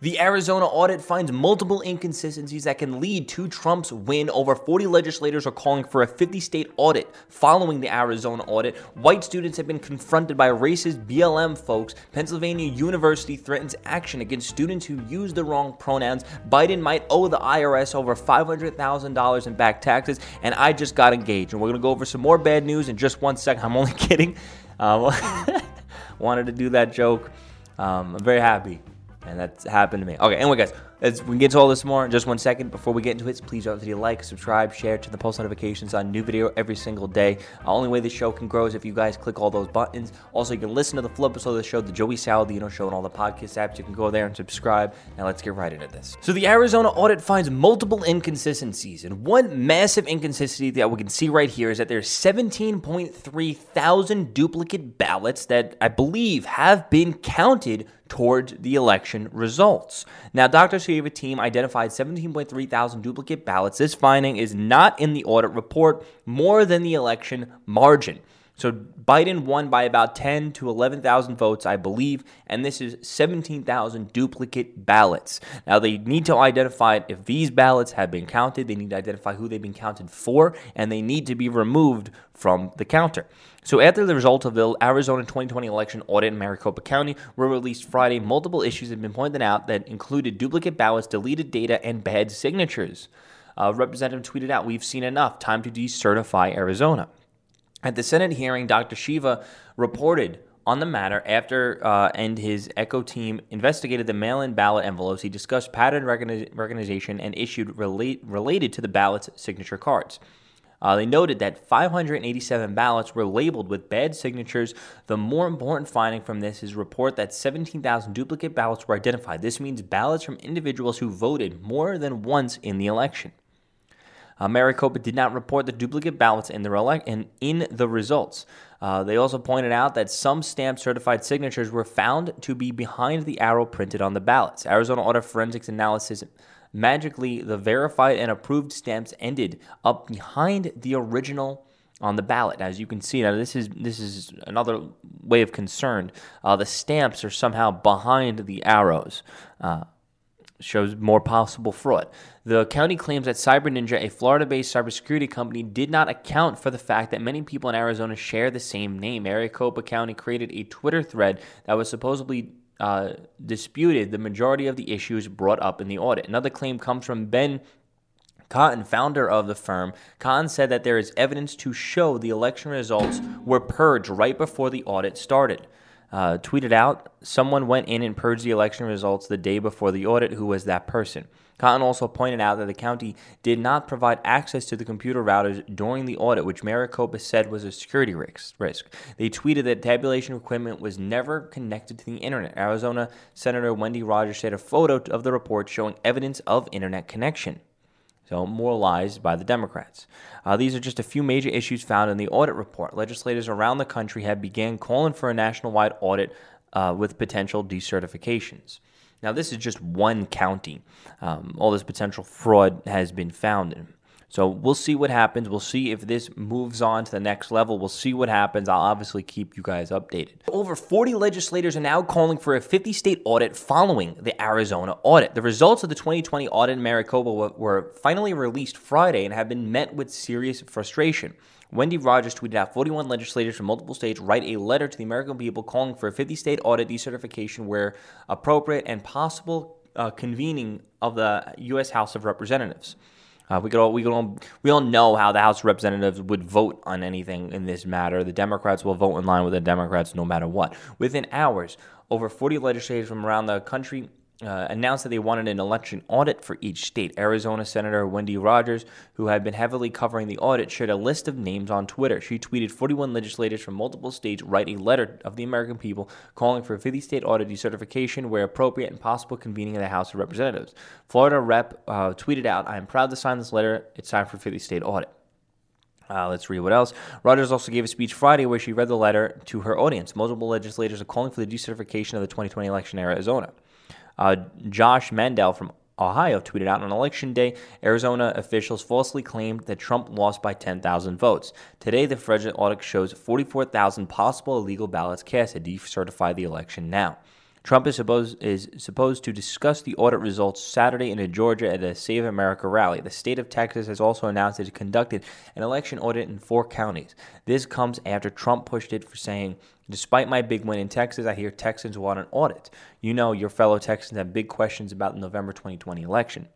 The Arizona audit finds multiple inconsistencies that can lead to Trump's win. Over 40 legislators are calling for a 50 state audit following the Arizona audit. White students have been confronted by racist BLM folks. Pennsylvania University threatens action against students who use the wrong pronouns. Biden might owe the IRS over $500,000 in back taxes. And I just got engaged. And we're going to go over some more bad news in just one second. I'm only kidding. Um, wanted to do that joke. Um, I'm very happy and that's happened to me. Okay, anyway, guys, as we get to all this more in just one second. Before we get into it, please don't forget to like, subscribe, share, to the post notifications on new video every single day. The only way the show can grow is if you guys click all those buttons. Also, you can listen to the full episode of the show, the Joey Saladino Show, and all the podcast apps. You can go there and subscribe. Now let's get right into this. So the Arizona audit finds multiple inconsistencies, and one massive inconsistency that we can see right here is that there's 17.3 thousand duplicate ballots that I believe have been counted towards the election results. Now, Dr. Shiva team identified 17.3 thousand duplicate ballots. This finding is not in the audit report, more than the election margin. So Biden won by about 10 to 11,000 votes, I believe, and this is 17,000 duplicate ballots. Now they need to identify if these ballots have been counted, they need to identify who they've been counted for, and they need to be removed from the counter. So after the result of the Arizona 2020 election audit in Maricopa County were released Friday, multiple issues have been pointed out that included duplicate ballots, deleted data, and bad signatures. A representative tweeted out, "We've seen enough. Time to decertify Arizona." At the Senate hearing, Dr. Shiva reported on the matter after uh, and his ECHO team investigated the mail-in ballot envelopes. He discussed pattern recognition and issued relate, related to the ballot's signature cards. Uh, they noted that 587 ballots were labeled with bad signatures. The more important finding from this is report that 17,000 duplicate ballots were identified. This means ballots from individuals who voted more than once in the election. Uh, Maricopa did not report the duplicate ballots in the, rele- in, in the results. Uh, they also pointed out that some stamp certified signatures were found to be behind the arrow printed on the ballots. Arizona Audit Forensics Analysis magically, the verified and approved stamps ended up behind the original on the ballot. As you can see, now this is this is another way of concern. Uh, the stamps are somehow behind the arrows. Uh, shows more possible fraud. The county claims that Cyber Ninja, a Florida based cybersecurity company, did not account for the fact that many people in Arizona share the same name. Maricopa County created a Twitter thread that was supposedly uh, disputed the majority of the issues brought up in the audit. Another claim comes from Ben Cotton, founder of the firm, Cotton said that there is evidence to show the election results were purged right before the audit started uh, tweeted out, someone went in and purged the election results the day before the audit. Who was that person? Cotton also pointed out that the county did not provide access to the computer routers during the audit, which Maricopa said was a security risk. They tweeted that tabulation equipment was never connected to the internet. Arizona Senator Wendy Rogers shared a photo of the report showing evidence of internet connection. So, moralized by the Democrats. Uh, these are just a few major issues found in the audit report. Legislators around the country have began calling for a national-wide audit uh, with potential decertifications. Now, this is just one county. Um, all this potential fraud has been found in. So we'll see what happens. We'll see if this moves on to the next level. We'll see what happens. I'll obviously keep you guys updated. Over 40 legislators are now calling for a 50 state audit following the Arizona audit. The results of the 2020 audit in Maricopa were finally released Friday and have been met with serious frustration. Wendy Rogers tweeted out 41 legislators from multiple states write a letter to the American people calling for a 50 state audit decertification where appropriate and possible uh, convening of the U.S. House of Representatives. Uh, we could all we could all we all know how the House of Representatives would vote on anything in this matter. The Democrats will vote in line with the Democrats no matter what. Within hours, over 40 legislators from around the country uh, announced that they wanted an election audit for each state. Arizona Senator Wendy Rogers, who had been heavily covering the audit, shared a list of names on Twitter. She tweeted 41 legislators from multiple states write a letter of the American people calling for a 50 state audit decertification where appropriate and possible convening of the House of Representatives. Florida Rep uh, tweeted out, I am proud to sign this letter. It's time for 50 state audit. Uh, let's read what else. Rogers also gave a speech Friday where she read the letter to her audience. Multiple legislators are calling for the decertification of the 2020 election in Arizona. Uh, Josh Mandel from Ohio tweeted out on election day Arizona officials falsely claimed that Trump lost by 10,000 votes. Today, the fraudulent audit shows 44,000 possible illegal ballots cast to decertify the election now. Trump is supposed is supposed to discuss the audit results Saturday in Georgia at a Save America rally. The state of Texas has also announced it conducted an election audit in four counties. This comes after Trump pushed it for saying, "Despite my big win in Texas, I hear Texans want an audit." You know, your fellow Texans have big questions about the November 2020 election.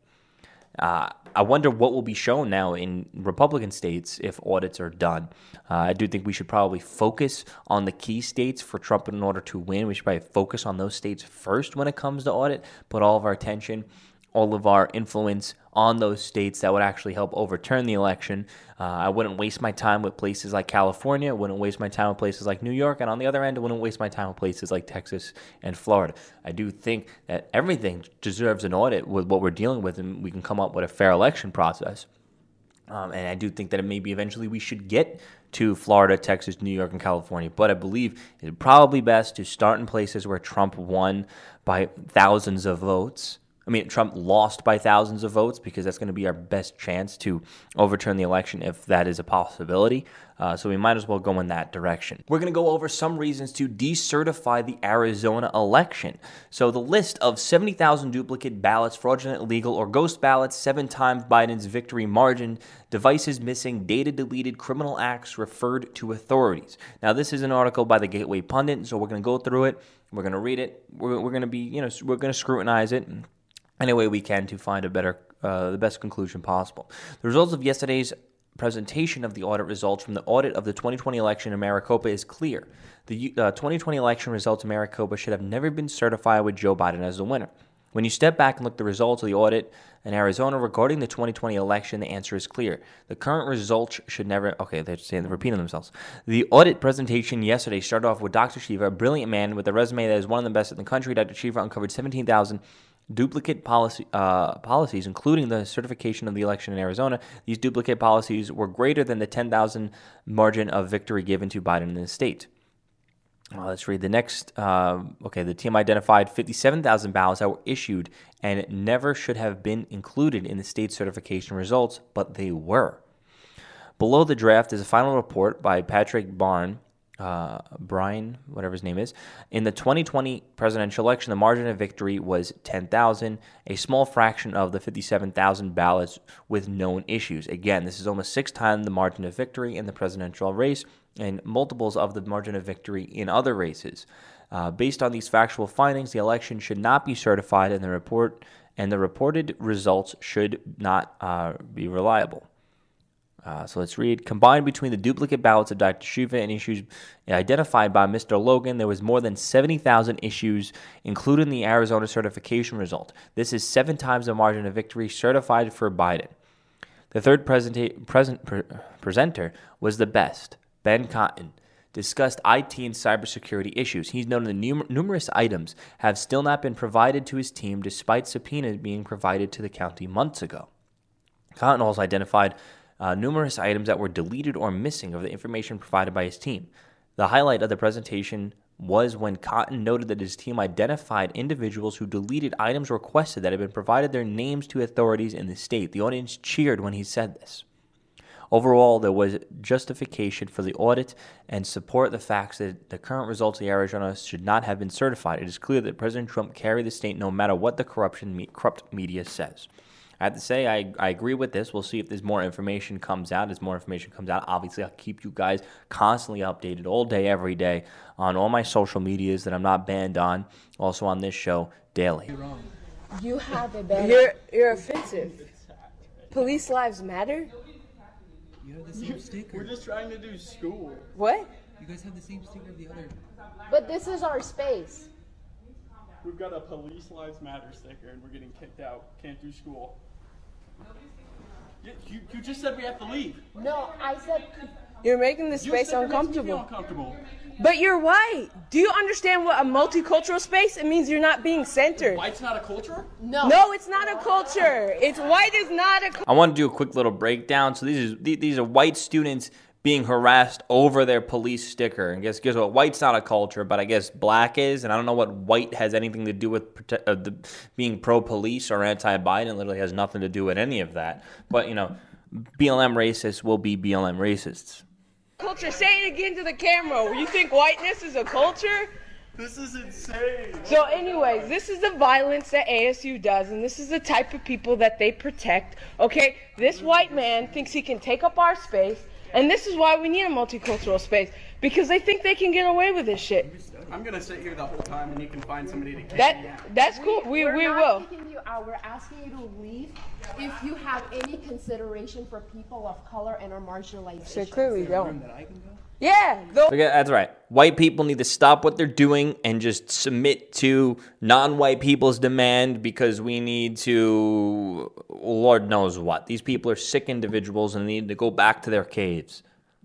Uh, I wonder what will be shown now in Republican states if audits are done. Uh, I do think we should probably focus on the key states for Trump in order to win. We should probably focus on those states first when it comes to audit, put all of our attention all of our influence on those states that would actually help overturn the election. Uh, I wouldn't waste my time with places like California. I wouldn't waste my time with places like New York. And on the other end, I wouldn't waste my time with places like Texas and Florida. I do think that everything deserves an audit with what we're dealing with, and we can come up with a fair election process. Um, and I do think that maybe eventually we should get to Florida, Texas, New York, and California. But I believe it's probably best to start in places where Trump won by thousands of votes I mean, Trump lost by thousands of votes because that's going to be our best chance to overturn the election if that is a possibility. Uh, so we might as well go in that direction. We're going to go over some reasons to decertify the Arizona election. So the list of 70,000 duplicate ballots, fraudulent, illegal, or ghost ballots, seven times Biden's victory margin, devices missing, data deleted, criminal acts referred to authorities. Now, this is an article by the Gateway Pundit, so we're going to go through it. We're going to read it. We're, we're going to be, you know, we're going to scrutinize it any way we can to find a better, uh, the best conclusion possible. The results of yesterday's presentation of the audit results from the audit of the 2020 election in Maricopa is clear. The uh, 2020 election results in Maricopa should have never been certified with Joe Biden as the winner. When you step back and look at the results of the audit in Arizona regarding the 2020 election, the answer is clear. The current results should never. Okay, they're saying they're repeating themselves. The audit presentation yesterday started off with Dr. Shiva, a brilliant man with a resume that is one of the best in the country. Dr. Shiva uncovered 17,000 duplicate policy, uh, policies, including the certification of the election in Arizona. These duplicate policies were greater than the 10,000 margin of victory given to Biden in the state. Uh, let's read the next. Uh, okay, the team identified 57,000 ballots that were issued and never should have been included in the state certification results, but they were. Below the draft is a final report by Patrick Barn, uh, Brian, whatever his name is. In the 2020 presidential election, the margin of victory was 10,000, a small fraction of the 57,000 ballots with known issues. Again, this is almost six times the margin of victory in the presidential race and multiples of the margin of victory in other races. Uh, based on these factual findings, the election should not be certified, and the report and the reported results should not uh, be reliable. Uh, so let's read. Combined between the duplicate ballots of Dr. Shiva and issues identified by Mr. Logan, there was more than 70,000 issues, including the Arizona certification result. This is seven times the margin of victory certified for Biden. The third presenta- present, pre- presenter was the best, Ben Cotton. Discussed IT and cybersecurity issues. He's noted that num- numerous items have still not been provided to his team despite subpoenas being provided to the county months ago. Cotton also identified uh, numerous items that were deleted or missing of the information provided by his team. The highlight of the presentation was when Cotton noted that his team identified individuals who deleted items requested that had been provided their names to authorities in the state. The audience cheered when he said this. Overall, there was justification for the audit and support the facts that the current results of the Arizona should not have been certified. It is clear that President Trump carried the state no matter what the corruption corrupt media says. I have to say, I, I agree with this. We'll see if there's more information comes out. As more information comes out, obviously, I'll keep you guys constantly updated all day, every day on all my social medias that I'm not banned on. Also on this show daily. You have a bad. You're you're offensive. Police lives matter. You have the same sticker. We're just trying to do school. What? You guys have the same sticker of the other. But this is our space. We've got a Police Lives Matter sticker and we're getting kicked out. Can't do school. You, you, you just said we have to leave. No, I said. You're making the space you uncomfortable. uncomfortable. But you're white. Do you understand what a multicultural space? It means you're not being centered. White's not a culture? No. No, it's not a culture. It's white is not a. I want to do a quick little breakdown. So these are these are white students being harassed over their police sticker. And guess guess what? White's not a culture, but I guess black is. And I don't know what white has anything to do with prote- uh, the, being pro-police or anti-Biden. Literally has nothing to do with any of that. But you know, BLM racists will be BLM racists. Culture. Say it again to the camera. You think whiteness is a culture? This is insane. So, anyways, this is the violence that ASU does, and this is the type of people that they protect. Okay, this white man thinks he can take up our space, and this is why we need a multicultural space because they think they can get away with this shit. I'm gonna sit here the whole time, and you can find somebody to kick me That out. that's cool. We We're we not will. kicking you out. We're asking you to leave if you have any consideration for people of color and are marginalized. So clearly don't. That I can go? Yeah. Okay, that's right. White people need to stop what they're doing and just submit to non-white people's demand because we need to, Lord knows what. These people are sick individuals and they need to go back to their caves.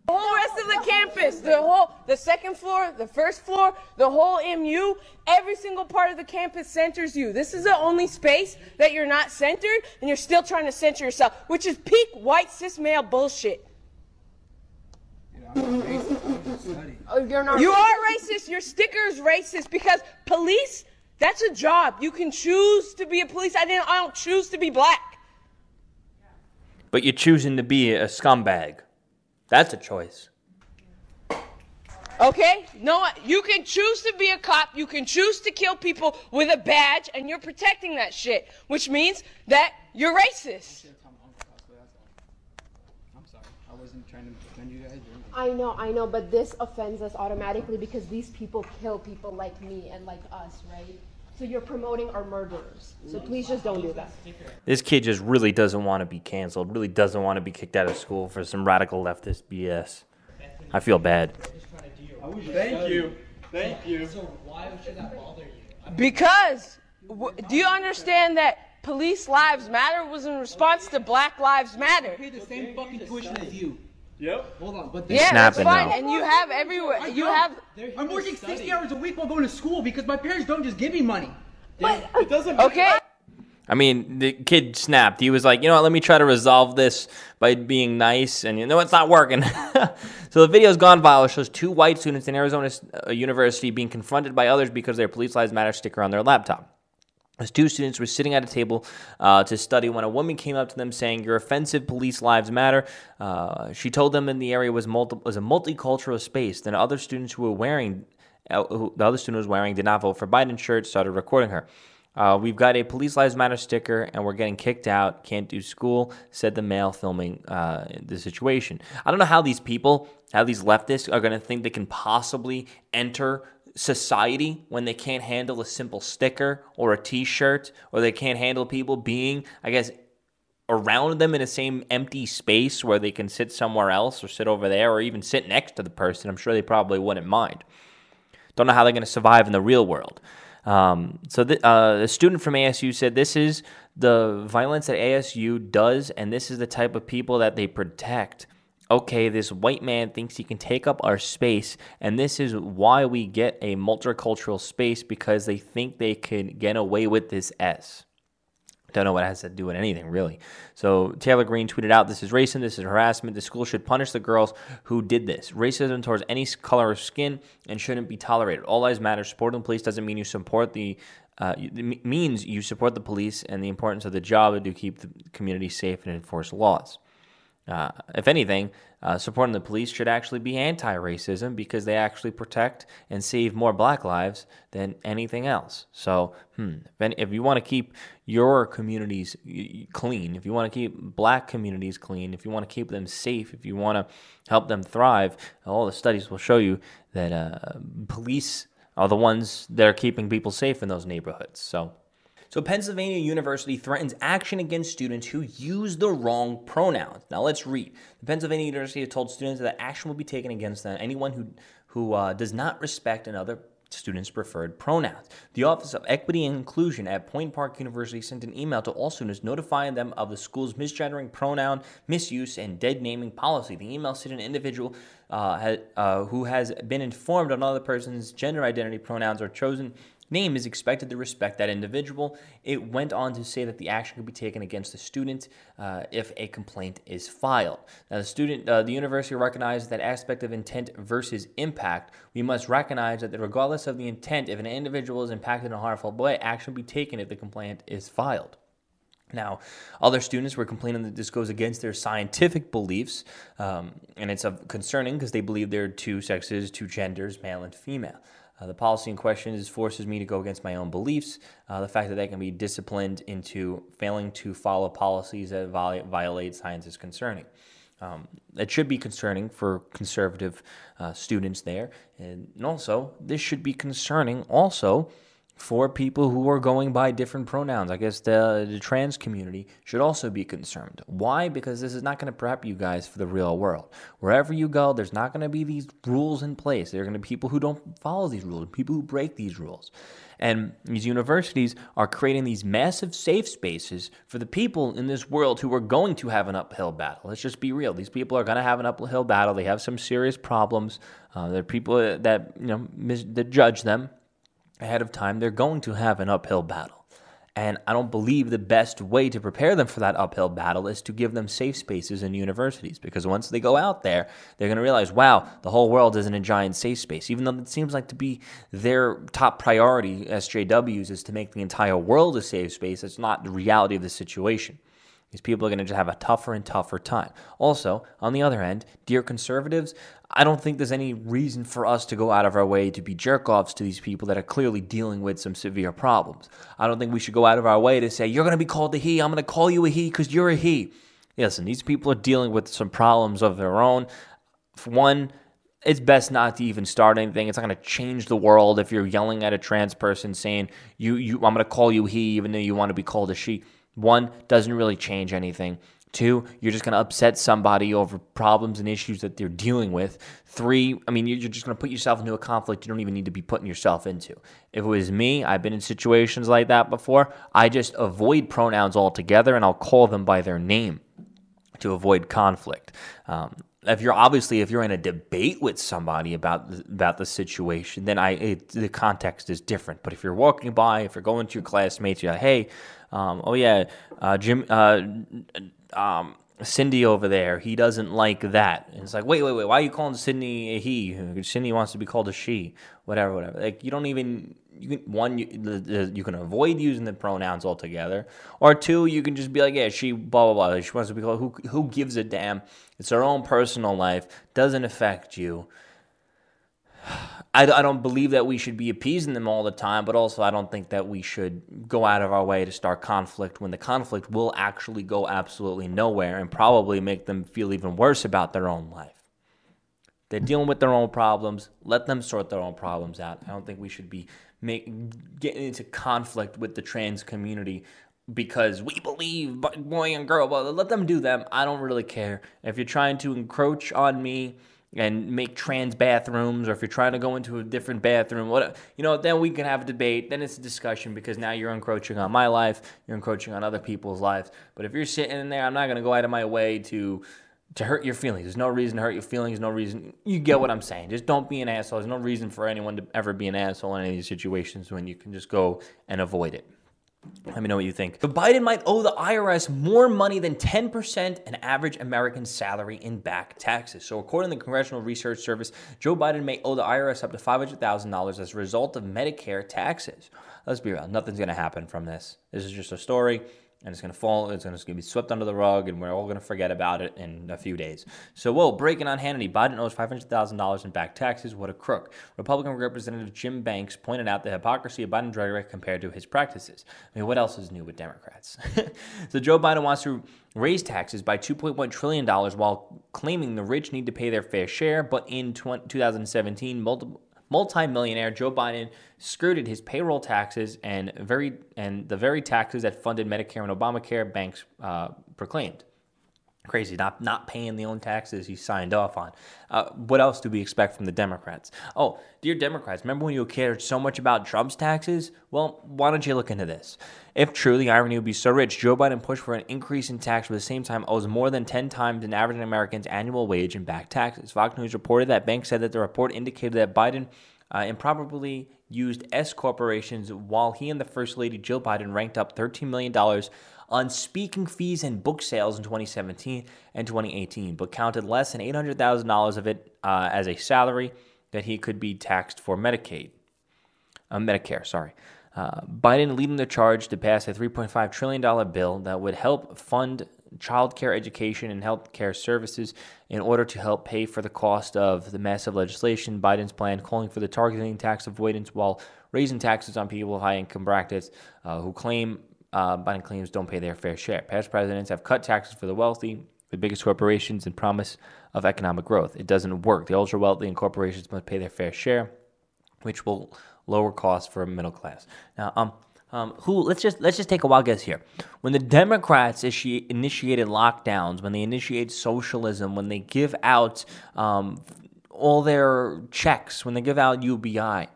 The whole rest of the campus, the whole, the second floor, the first floor, the whole MU, every single part of the campus centers you. This is the only space that you're not centered, and you're still trying to center yourself, which is peak white cis male bullshit. You know, I'm not racist. I'm just studying. Oh, you're not. You are racist. Your sticker is racist because police. That's a job. You can choose to be a police. I didn't. I don't choose to be black. But you're choosing to be a scumbag. That's a choice. Okay? No, you can choose to be a cop. You can choose to kill people with a badge, and you're protecting that shit, which means that you're racist. Tell my uncle passed away, that's all. I'm sorry. I wasn't trying to offend you guys or anything. I know, I know, but this offends us automatically because these people kill people like me and like us, right? So you're promoting our murderers. So please just don't do that. This kid just really doesn't want to be canceled, really doesn't want to be kicked out of school for some radical leftist BS. I feel bad. Thank you. Thank you. So why should that bother you? Because, w- do you understand that police lives matter was in response to Black Lives Matter? I pay the same fucking tuition as you. Yep. Hold on, but Yeah, that's snapping fine. now. And you have everywhere. You have. I'm working 60 hours a week while going to school because my parents don't just give me money. But It doesn't. Okay. I mean, the kid snapped. He was like, you know what, let me try to resolve this by being nice. And you know, it's not working. so the video's gone viral. It shows two white students in Arizona uh, University being confronted by others because their Police Lives Matter sticker on their laptop. As two students were sitting at a table uh, to study when a woman came up to them saying, You're offensive, police lives matter. Uh, she told them in the area was, multi- was a multicultural space. Then other students who were wearing, uh, who, the other student was wearing, did not vote for Biden shirt, started recording her. Uh, we've got a Police Lives Matter sticker and we're getting kicked out, can't do school, said the male filming uh, the situation. I don't know how these people, how these leftists are going to think they can possibly enter society when they can't handle a simple sticker or a t shirt or they can't handle people being, I guess, around them in the same empty space where they can sit somewhere else or sit over there or even sit next to the person. I'm sure they probably wouldn't mind. Don't know how they're going to survive in the real world. Um, so the, uh, a student from ASU said this is the violence that ASU does, and this is the type of people that they protect. Okay, this white man thinks he can take up our space, and this is why we get a multicultural space because they think they can get away with this S. Don't know what has to do with anything, really. So Taylor Greene tweeted out, "This is racism. This is harassment. The school should punish the girls who did this. Racism towards any color of skin and shouldn't be tolerated. All lives matter. Supporting the police doesn't mean you support the." Uh, means you support the police and the importance of the job to keep the community safe and enforce laws. Uh, if anything, uh, supporting the police should actually be anti racism because they actually protect and save more black lives than anything else. So, hmm, if, any, if you want to keep your communities clean, if you want to keep black communities clean, if you want to keep them safe, if you want to help them thrive, all the studies will show you that uh, police are the ones that are keeping people safe in those neighborhoods. So, so, Pennsylvania University threatens action against students who use the wrong pronouns. Now, let's read. The Pennsylvania University has told students that action will be taken against them, anyone who, who uh, does not respect another student's preferred pronouns. The Office of Equity and Inclusion at Point Park University sent an email to all students notifying them of the school's misgendering pronoun misuse and dead naming policy. The email said an individual uh, uh, who has been informed on another person's gender identity pronouns or chosen name is expected to respect that individual. It went on to say that the action could be taken against the student uh, if a complaint is filed. Now, the student, uh, the university recognizes that aspect of intent versus impact. We must recognize that regardless of the intent, if an individual is impacted in a harmful way, action will be taken if the complaint is filed. Now, other students were complaining that this goes against their scientific beliefs, um, and it's concerning because they believe there are two sexes, two genders, male and female. Uh, the policy in question is forces me to go against my own beliefs. Uh, the fact that they can be disciplined into failing to follow policies that viol- violate science is concerning. Um, it should be concerning for conservative uh, students there, and also this should be concerning also for people who are going by different pronouns. I guess the, the trans community should also be concerned. Why? Because this is not going to prep you guys for the real world. Wherever you go, there's not going to be these rules in place. There are going to be people who don't follow these rules, people who break these rules. And these universities are creating these massive safe spaces for the people in this world who are going to have an uphill battle. Let's just be real. These people are going to have an uphill battle. They have some serious problems. Uh, there are people that you know mis- that judge them ahead of time, they're going to have an uphill battle. And I don't believe the best way to prepare them for that uphill battle is to give them safe spaces in universities because once they go out there, they're going to realize, wow, the whole world isn't a giant safe space. Even though it seems like to be their top priority, SJWs, is to make the entire world a safe space, it's not the reality of the situation. These people are going to just have a tougher and tougher time. Also, on the other hand, dear conservatives, I don't think there's any reason for us to go out of our way to be jerk offs to these people that are clearly dealing with some severe problems. I don't think we should go out of our way to say, you're going to be called a he, I'm going to call you a he because you're a he. Listen, these people are dealing with some problems of their own. For one, it's best not to even start anything. It's not going to change the world if you're yelling at a trans person saying, you, you, I'm going to call you he even though you want to be called a she. One, doesn't really change anything. Two, you're just going to upset somebody over problems and issues that they're dealing with. Three, I mean, you're just going to put yourself into a conflict you don't even need to be putting yourself into. If it was me, I've been in situations like that before. I just avoid pronouns altogether and I'll call them by their name to avoid conflict. Um, if you're obviously if you're in a debate with somebody about about the situation, then I it, the context is different. But if you're walking by, if you're going to your classmates, you're like, hey, um, oh yeah, uh, Jim, uh, um, Cindy over there, he doesn't like that. And it's like, wait, wait, wait, why are you calling Sydney a he? Cindy wants to be called a she, whatever, whatever. Like you don't even you can one you, you can avoid using the pronouns altogether, or two you can just be like, yeah, she blah blah blah. She wants to be called. Who who gives a damn? It's her own personal life. Doesn't affect you. I, I don't believe that we should be appeasing them all the time, but also I don't think that we should go out of our way to start conflict when the conflict will actually go absolutely nowhere and probably make them feel even worse about their own life. They're dealing with their own problems. Let them sort their own problems out. I don't think we should be make, getting into conflict with the trans community because we believe boy and girl. Well, let them do them. I don't really care. If you're trying to encroach on me and make trans bathrooms, or if you're trying to go into a different bathroom, what you know, then we can have a debate. Then it's a discussion because now you're encroaching on my life, you're encroaching on other people's lives. But if you're sitting in there, I'm not going to go out of my way to to hurt your feelings. There's no reason to hurt your feelings. No reason. You get what I'm saying. Just don't be an asshole. There's no reason for anyone to ever be an asshole in any of these situations when you can just go and avoid it. Let me know what you think. But Biden might owe the IRS more money than 10% an average American salary in back taxes. So, according to the Congressional Research Service, Joe Biden may owe the IRS up to $500,000 as a result of Medicare taxes. Let's be real, nothing's going to happen from this. This is just a story and it's going to fall, it's going to be swept under the rug, and we're all going to forget about it in a few days. So, whoa, breaking on Hannity, Biden owes $500,000 in back taxes. What a crook. Republican Representative Jim Banks pointed out the hypocrisy of Biden's rhetoric compared to his practices. I mean, what else is new with Democrats? so, Joe Biden wants to raise taxes by $2.1 trillion while claiming the rich need to pay their fair share, but in 2017, multiple multimillionaire Joe Biden skirted his payroll taxes and very and the very taxes that funded Medicare and Obamacare, Banks uh, proclaimed. Crazy, not not paying the own taxes he signed off on. Uh, what else do we expect from the Democrats? Oh, dear Democrats, remember when you cared so much about Trump's taxes? Well, why don't you look into this? If true, the irony would be so rich. Joe Biden pushed for an increase in tax, but at the same time owes more than 10 times an average American's annual wage in back taxes. Fox News reported that Banks said that the report indicated that Biden uh, improbably used S corporations while he and the First Lady Jill Biden ranked up $13 million on speaking fees and book sales in 2017 and 2018, but counted less than $800,000 of it uh, as a salary that he could be taxed for Medicaid. Uh, Medicare, sorry. Uh, Biden leading the charge to pass a $3.5 trillion bill that would help fund childcare, education, and healthcare services in order to help pay for the cost of the massive legislation. Biden's plan calling for the targeting tax avoidance while raising taxes on people with high income brackets uh, who claim uh, Biden claims don't pay their fair share. Past presidents have cut taxes for the wealthy, the biggest corporations, and promise of economic growth. It doesn't work. The ultra wealthy and corporations must pay their fair share, which will lower costs for middle class. Now, um, um, who let's just let's just take a wild guess here. When the Democrats issue, initiated lockdowns, when they initiate socialism, when they give out um, all their checks, when they give out UBI,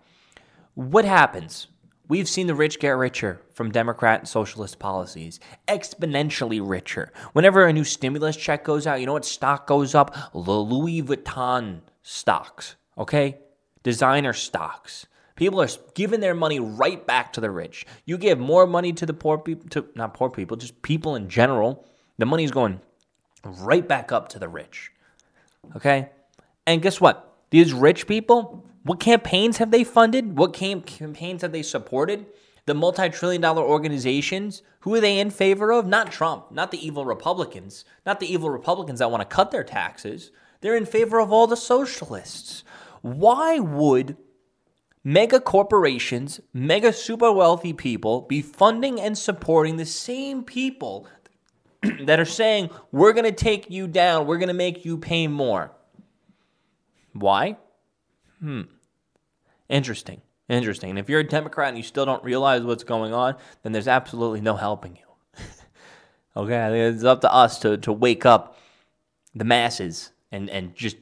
what happens? We've seen the rich get richer from Democrat and socialist policies, exponentially richer. Whenever a new stimulus check goes out, you know what stock goes up? The Louis Vuitton stocks, okay? Designer stocks. People are giving their money right back to the rich. You give more money to the poor people, to not poor people, just people in general. The money's going right back up to the rich. Okay? And guess what? These rich people, what campaigns have they funded? What campaigns have they supported? The multi trillion dollar organizations, who are they in favor of? Not Trump, not the evil Republicans, not the evil Republicans that want to cut their taxes. They're in favor of all the socialists. Why would mega corporations, mega super wealthy people be funding and supporting the same people that are saying, we're going to take you down, we're going to make you pay more? Why? Hmm. Interesting. Interesting. And if you're a Democrat and you still don't realize what's going on, then there's absolutely no helping you. okay, it's up to us to, to wake up the masses and, and just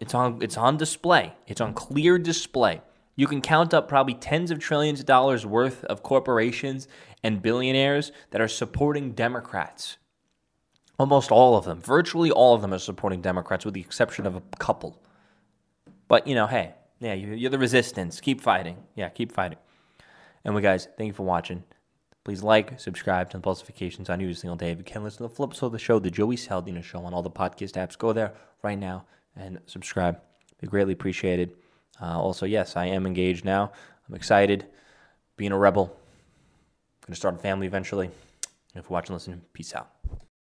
it's on it's on display. It's on clear display. You can count up probably tens of trillions of dollars worth of corporations and billionaires that are supporting Democrats. Almost all of them, virtually all of them are supporting Democrats with the exception of a couple. But, you know, hey, yeah, you're the resistance. Keep fighting. Yeah, keep fighting. And guys, thank you for watching. Please like, subscribe to the Pulsifications on every single day. If you can listen to the flip side of the show, the Joey Saladino Show on all the podcast apps, go there right now and subscribe. Be greatly appreciated. Uh, also, yes, I am engaged now. I'm excited. Being a rebel. Going to start a family eventually. If you're watching, listen, peace out.